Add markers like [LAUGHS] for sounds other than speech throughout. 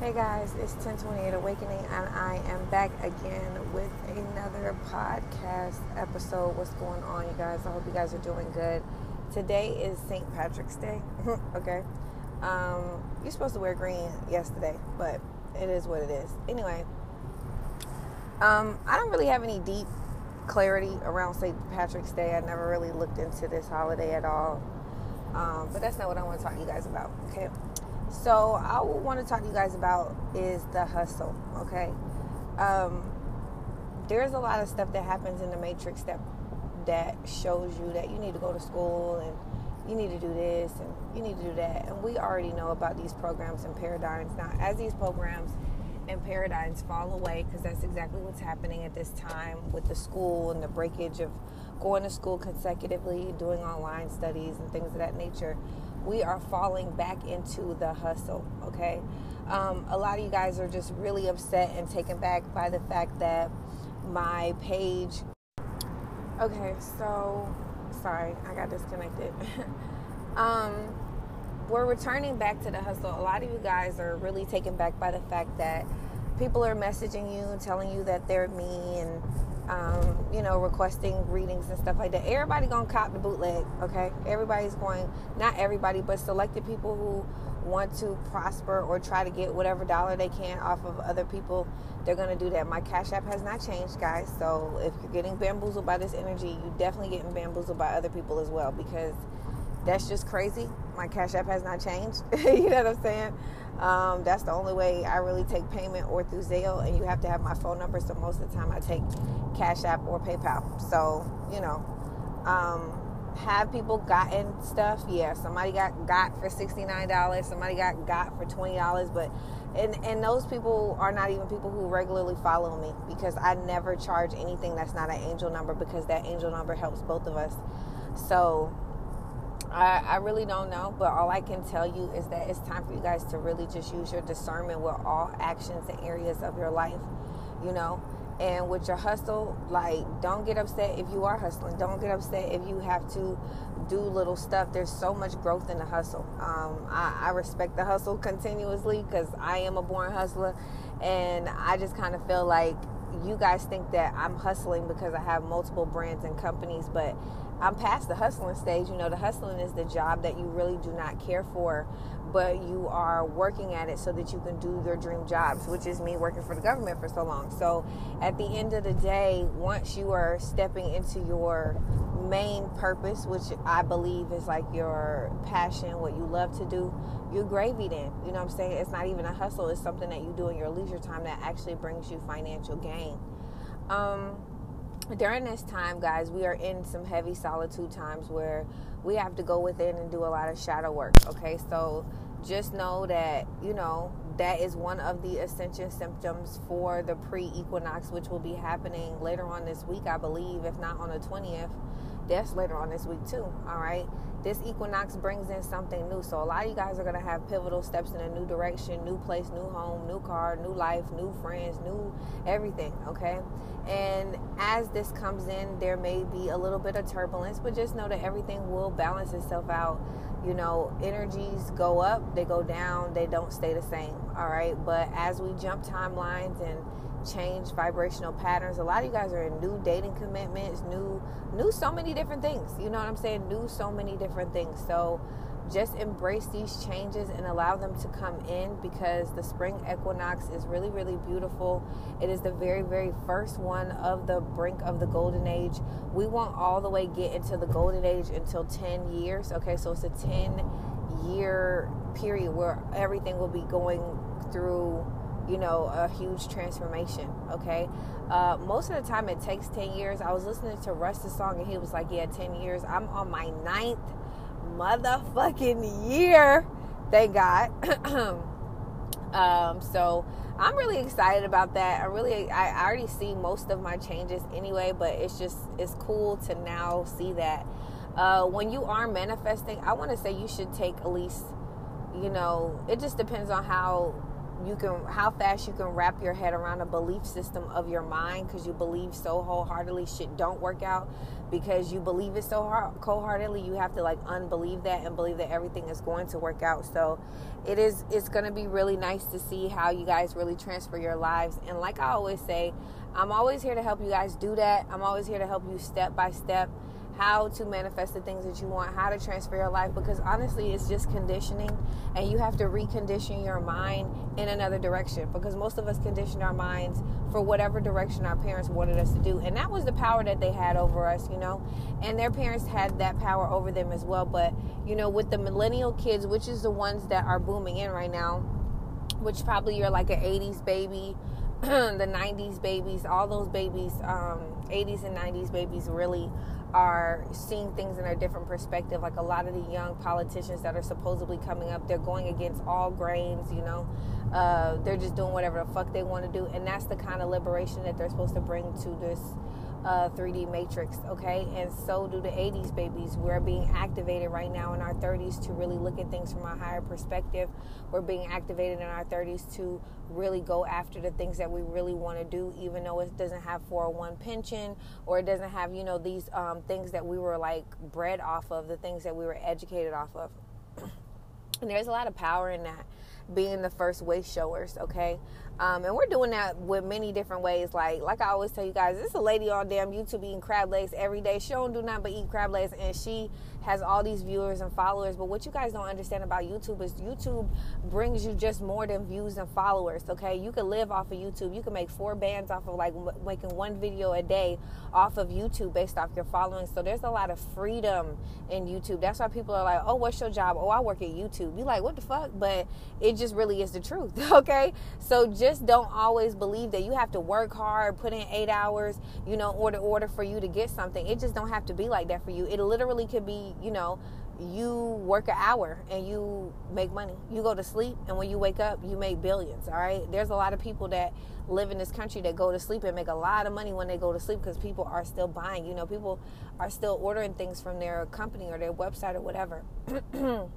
Hey guys, it's 1028 Awakening, and I am back again with another podcast episode. What's going on, you guys? I hope you guys are doing good. Today is St. Patrick's Day. [LAUGHS] okay. Um, you're supposed to wear green yesterday, but it is what it is. Anyway, um, I don't really have any deep clarity around St. Patrick's Day. I never really looked into this holiday at all. Um, but that's not what I want to talk to you guys about. Okay. So I want to talk to you guys about is the hustle. Okay. Um, there's a lot of stuff that happens in the matrix that that shows you that you need to go to school and you need to do this and you need to do that. And we already know about these programs and paradigms. Now, as these programs and paradigms fall away, because that's exactly what's happening at this time with the school and the breakage of going to school consecutively, doing online studies and things of that nature we are falling back into the hustle, okay? Um, a lot of you guys are just really upset and taken back by the fact that my page. Okay, so sorry, I got disconnected. [LAUGHS] um, we're returning back to the hustle. A lot of you guys are really taken back by the fact that people are messaging you, telling you that they're me and um, you know, requesting readings and stuff like that. Everybody gonna cop the bootleg, okay? Everybody's going, not everybody, but selected people who want to prosper or try to get whatever dollar they can off of other people. They're gonna do that. My cash app has not changed, guys. So if you're getting bamboozled by this energy, you definitely getting bamboozled by other people as well because that's just crazy. My cash app has not changed. [LAUGHS] you know what I'm saying? Um, that's the only way I really take payment or through Zelle, and you have to have my phone number. So most of the time, I take Cash App or PayPal. So you know, um, have people gotten stuff? Yeah, somebody got got for sixty nine dollars. Somebody got got for twenty dollars, but and and those people are not even people who regularly follow me because I never charge anything that's not an angel number because that angel number helps both of us. So I, I really don't know, but all I can tell you is that it's time for you guys to really just use your discernment with all actions and areas of your life, you know. And with your hustle, like, don't get upset if you are hustling. Don't get upset if you have to do little stuff. There's so much growth in the hustle. Um, I, I respect the hustle continuously because I am a born hustler. And I just kind of feel like you guys think that I'm hustling because I have multiple brands and companies, but I'm past the hustling stage. You know, the hustling is the job that you really do not care for, but you are working at it so that you can do your dream jobs, which is me working for the government for so long. So at the end of the day, once you are stepping into your main purpose, which I believe is like your passion, what you love to do, you're gravy then. You know what I'm saying? It's not even a hustle, it's something that you do in your leisure time that actually brings you financial gain. Um, during this time, guys, we are in some heavy solitude times where we have to go within and do a lot of shadow work. Okay, so just know that you know that is one of the ascension symptoms for the pre-equinox, which will be happening later on this week, I believe, if not on the twentieth. That's later on this week too. All right this equinox brings in something new. So a lot of you guys are going to have pivotal steps in a new direction, new place, new home, new car, new life, new friends, new everything, okay? And as this comes in, there may be a little bit of turbulence, but just know that everything will balance itself out. You know, energies go up, they go down, they don't stay the same, all right? But as we jump timelines and change vibrational patterns. A lot of you guys are in new dating commitments, new new so many different things. You know what I'm saying? New so many different things. So just embrace these changes and allow them to come in because the spring equinox is really really beautiful. It is the very very first one of the brink of the golden age. We won't all the way get into the golden age until 10 years. Okay? So it's a 10 year period where everything will be going through you know, a huge transformation. Okay. Uh, most of the time it takes 10 years. I was listening to Russ's song and he was like, Yeah, 10 years. I'm on my ninth motherfucking year. Thank God. [CLEARS THROAT] um, so I'm really excited about that. I really, I, I already see most of my changes anyway, but it's just, it's cool to now see that. Uh, when you are manifesting, I want to say you should take at least, you know, it just depends on how you can how fast you can wrap your head around a belief system of your mind because you believe so wholeheartedly shit don't work out. Because you believe it so wholeheartedly you have to like unbelieve that and believe that everything is going to work out. So it is it's going to be really nice to see how you guys really transfer your lives. And like i always say i'm always here to help you guys do that. I'm always here to help you step by step how to manifest the things that you want, how to transfer your life because honestly, it's just conditioning and you have to recondition your mind in another direction because most of us conditioned our minds for whatever direction our parents wanted us to do. And that was the power that they had over us, you know. And their parents had that power over them as well. But, you know, with the millennial kids, which is the ones that are booming in right now, which probably you're like an 80s baby [CLEARS THROAT] the 90s babies, all those babies, um, 80s and 90s babies really are seeing things in a different perspective. Like a lot of the young politicians that are supposedly coming up, they're going against all grains, you know. Uh, they're just doing whatever the fuck they want to do. And that's the kind of liberation that they're supposed to bring to this uh, 3D matrix, okay? And so do the 80s babies. We're being activated right now in our 30s to really look at things from a higher perspective. We're being activated in our 30s to really go after the things that we really want to do, even though it doesn't have 401 pension or it doesn't have, you know, these um, things that we were like bred off of, the things that we were educated off of. [CLEARS THROAT] and there's a lot of power in that being the first way showers, okay? Um, and we're doing that with many different ways. Like, like I always tell you guys, this is a lady on damn YouTube eating crab legs every day. She don't do nothing but eat crab legs, and she has all these viewers and followers. But what you guys don't understand about YouTube is YouTube brings you just more than views and followers. Okay, you can live off of YouTube. You can make four bands off of like making one video a day off of YouTube based off your following. So there's a lot of freedom in YouTube. That's why people are like, "Oh, what's your job?" "Oh, I work at YouTube." You like, "What the fuck?" But it just really is the truth. [LAUGHS] Okay, so just don't always believe that you have to work hard, put in eight hours, you know, order order for you to get something. It just don't have to be like that for you. It literally could be you know, you work an hour and you make money. You go to sleep, and when you wake up, you make billions. All right. There's a lot of people that live in this country that go to sleep and make a lot of money when they go to sleep because people are still buying. You know, people are still ordering things from their company or their website or whatever. [CLEARS THROAT]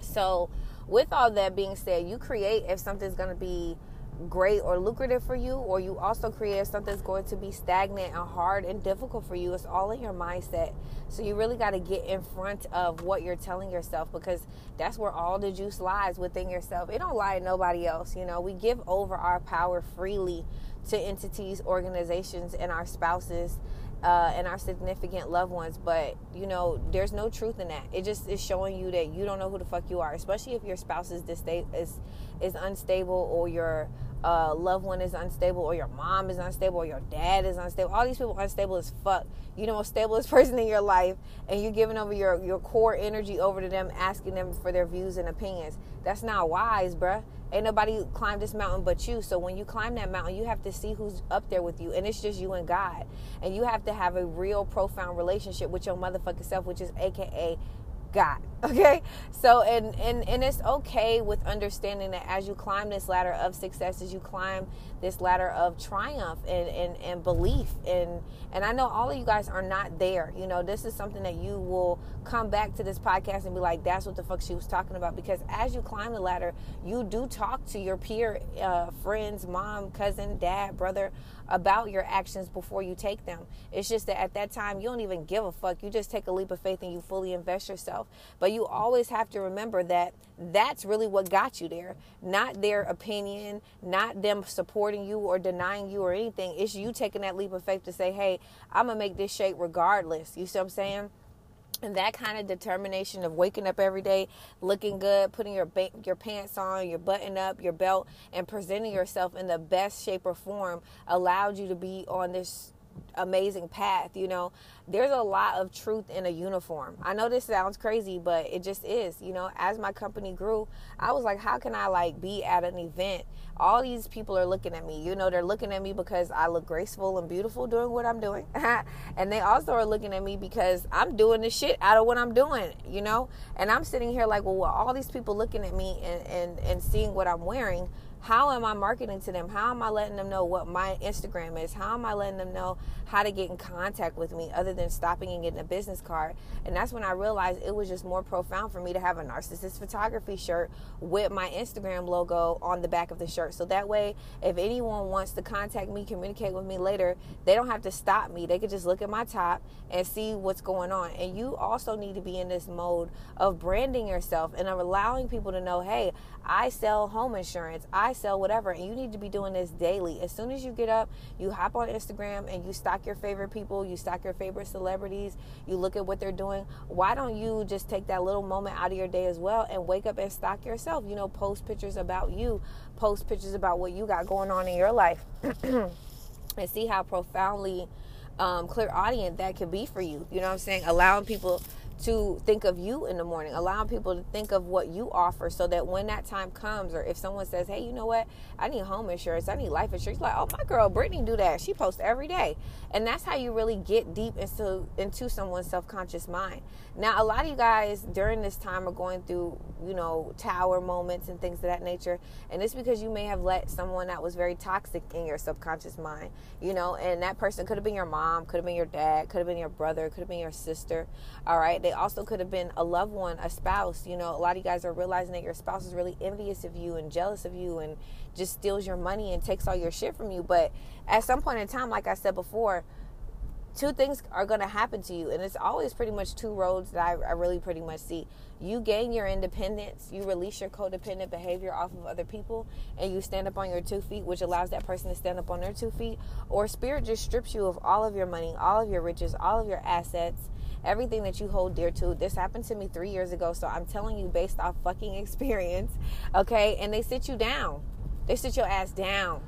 so, with all that being said, you create if something's going to be great or lucrative for you, or you also create something that's going to be stagnant and hard and difficult for you. It's all in your mindset. So you really got to get in front of what you're telling yourself because that's where all the juice lies within yourself. It don't lie to nobody else. You know, we give over our power freely to entities, organizations, and our spouses. Uh, and our significant loved ones, but you know, there's no truth in that. It just is showing you that you don't know who the fuck you are, especially if your spouse is disda- is is unstable or your uh, loved one is unstable or your mom is unstable or your dad is unstable. All these people unstable as fuck. You know, stablest [LAUGHS] person in your life and you're giving over your, your core energy over to them, asking them for their views and opinions. That's not wise, bruh. Ain't nobody climbed this mountain but you. So when you climb that mountain, you have to see who's up there with you. And it's just you and God. And you have to have a real profound relationship with your motherfucking self, which is AKA God. [LAUGHS] Okay? So and and and it's okay with understanding that as you climb this ladder of success, as you climb this ladder of triumph and and, and belief and and I know all of you guys are not there. You know, this is something that you will come back to this podcast and be like, that's what the fuck she was talking about. Because as you climb the ladder, you do talk to your peer uh, friends, mom, cousin, dad, brother about your actions before you take them. It's just that at that time you don't even give a fuck. You just take a leap of faith and you fully invest yourself. But you always have to remember that that's really what got you there. Not their opinion, not them supporting you or denying you or anything. It's you taking that leap of faith to say, hey, I'm going to make this shape regardless. You see what I'm saying? and that kind of determination of waking up every day looking good putting your ba- your pants on your button up your belt and presenting yourself in the best shape or form allowed you to be on this amazing path you know? There's a lot of truth in a uniform. I know this sounds crazy but it just is you know? As my company grew i was like how can i like be at an event? All these people are looking at me you know? They're looking at me because i look graceful and beautiful doing what i'm doing. [LAUGHS] And they also are looking at me because i'm doing the shit out of what i'm doing you know? And i'm sitting here like well, well all these people looking at me and and and seeing what i'm wearing how am I marketing to them? How am I letting them know what my Instagram is? How am I letting them know how to get in contact with me other than stopping and getting a business card. And that's when I realized it was just more profound for me to have a narcissist photography shirt with my Instagram logo on the back of the shirt. So that way, if anyone wants to contact me, communicate with me later, they don't have to stop me. They could just look at my top and see what's going on. And you also need to be in this mode of branding yourself and of allowing people to know, hey, I sell home insurance, I sell whatever. And you need to be doing this daily. As soon as you get up, you hop on Instagram and you stock your favorite people, you stock your favorite celebrities, you look at what they're doing. Why don't you just take that little moment out of your day as well and wake up and stock yourself? You know, post pictures about you, post pictures about what you got going on in your life, [CLEARS THROAT] and see how profoundly um, audience that could be for you. You know what I'm saying? Allowing people to think of you in the morning, allowing people to think of what you offer so that when that time comes, or if someone says, Hey, you know what? I need home insurance, I need life insurance, like, oh my girl, Brittany do that. She posts every day. And that's how you really get deep into into someone's self-conscious mind. Now a lot of you guys during this time are going through, you know, tower moments and things of that nature. And it's because you may have let someone that was very toxic in your subconscious mind, you know, and that person could have been your mom, could have been your dad, could have been your brother, could have been your sister. All right. They they also could have been a loved one, a spouse. You know, a lot of you guys are realizing that your spouse is really envious of you and jealous of you and just steals your money and takes all your shit from you. But at some point in time, like I said before, two things are going to happen to you and it's always pretty much two roads that I, I, really pretty much see you gain your independence you release your codependent behavior off of other people and you stand up on your two feet which allows that person to stand up on their two feet or spirit just strips you of all of your money all of your riches all of your assets everything that you hold dear to. This happened to me three years ago, so I'm telling you based off fucking [LAUGHS] experience, okay? And they sit you down. They sit your ass down.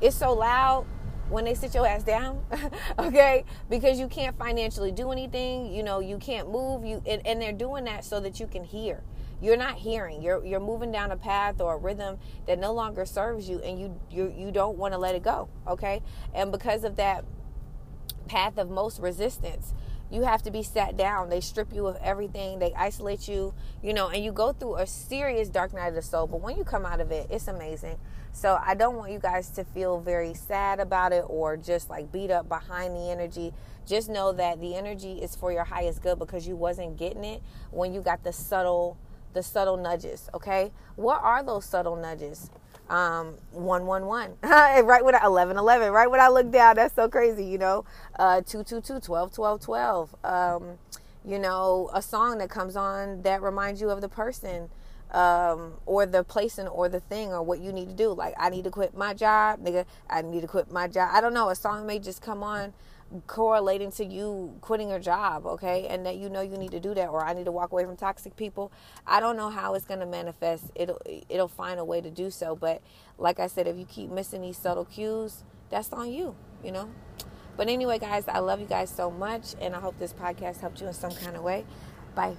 It's so loud when they sit your ass down, [LAUGHS] okay? Because you can't financially do anything, you know, you can't move, you and, and they're doing that so that you can hear you're not hearing you're you're moving down a path or a rhythm that no longer serves you and you you, you don't want to let it go okay and because of that path of most resistance you have to be sat down. They strip you of everything. They isolate you, you know, and you go through a serious dark night of the soul. But when you come out of it, it's amazing. So I don't want you guys to feel very sad about it or just like beat up behind the energy. Just know that the energy is for your highest good because you wasn't getting it when you got the subtle the subtle nudges, okay? What are those subtle nudges? Um, 111 [LAUGHS] right when I 11 11 right when I look down that's so crazy you know? Uh 222 12 12 12 um, you know a song that comes on that reminds you of the person um, or the place and or the thing or what you need to do. Like I need to quit my job nigga. I need to quit my job. I don't know a song may just come on correlating to you quitting your job, okay? And that you know you need to do that or I need to walk away from toxic people. I don't know how it's going to manifest. It'll it'll find a way to do so, but like I said if you keep missing these subtle cues, that's on you, you know? But anyway, guys, I love you guys so much and I hope this podcast helped you in some kind of way. Bye.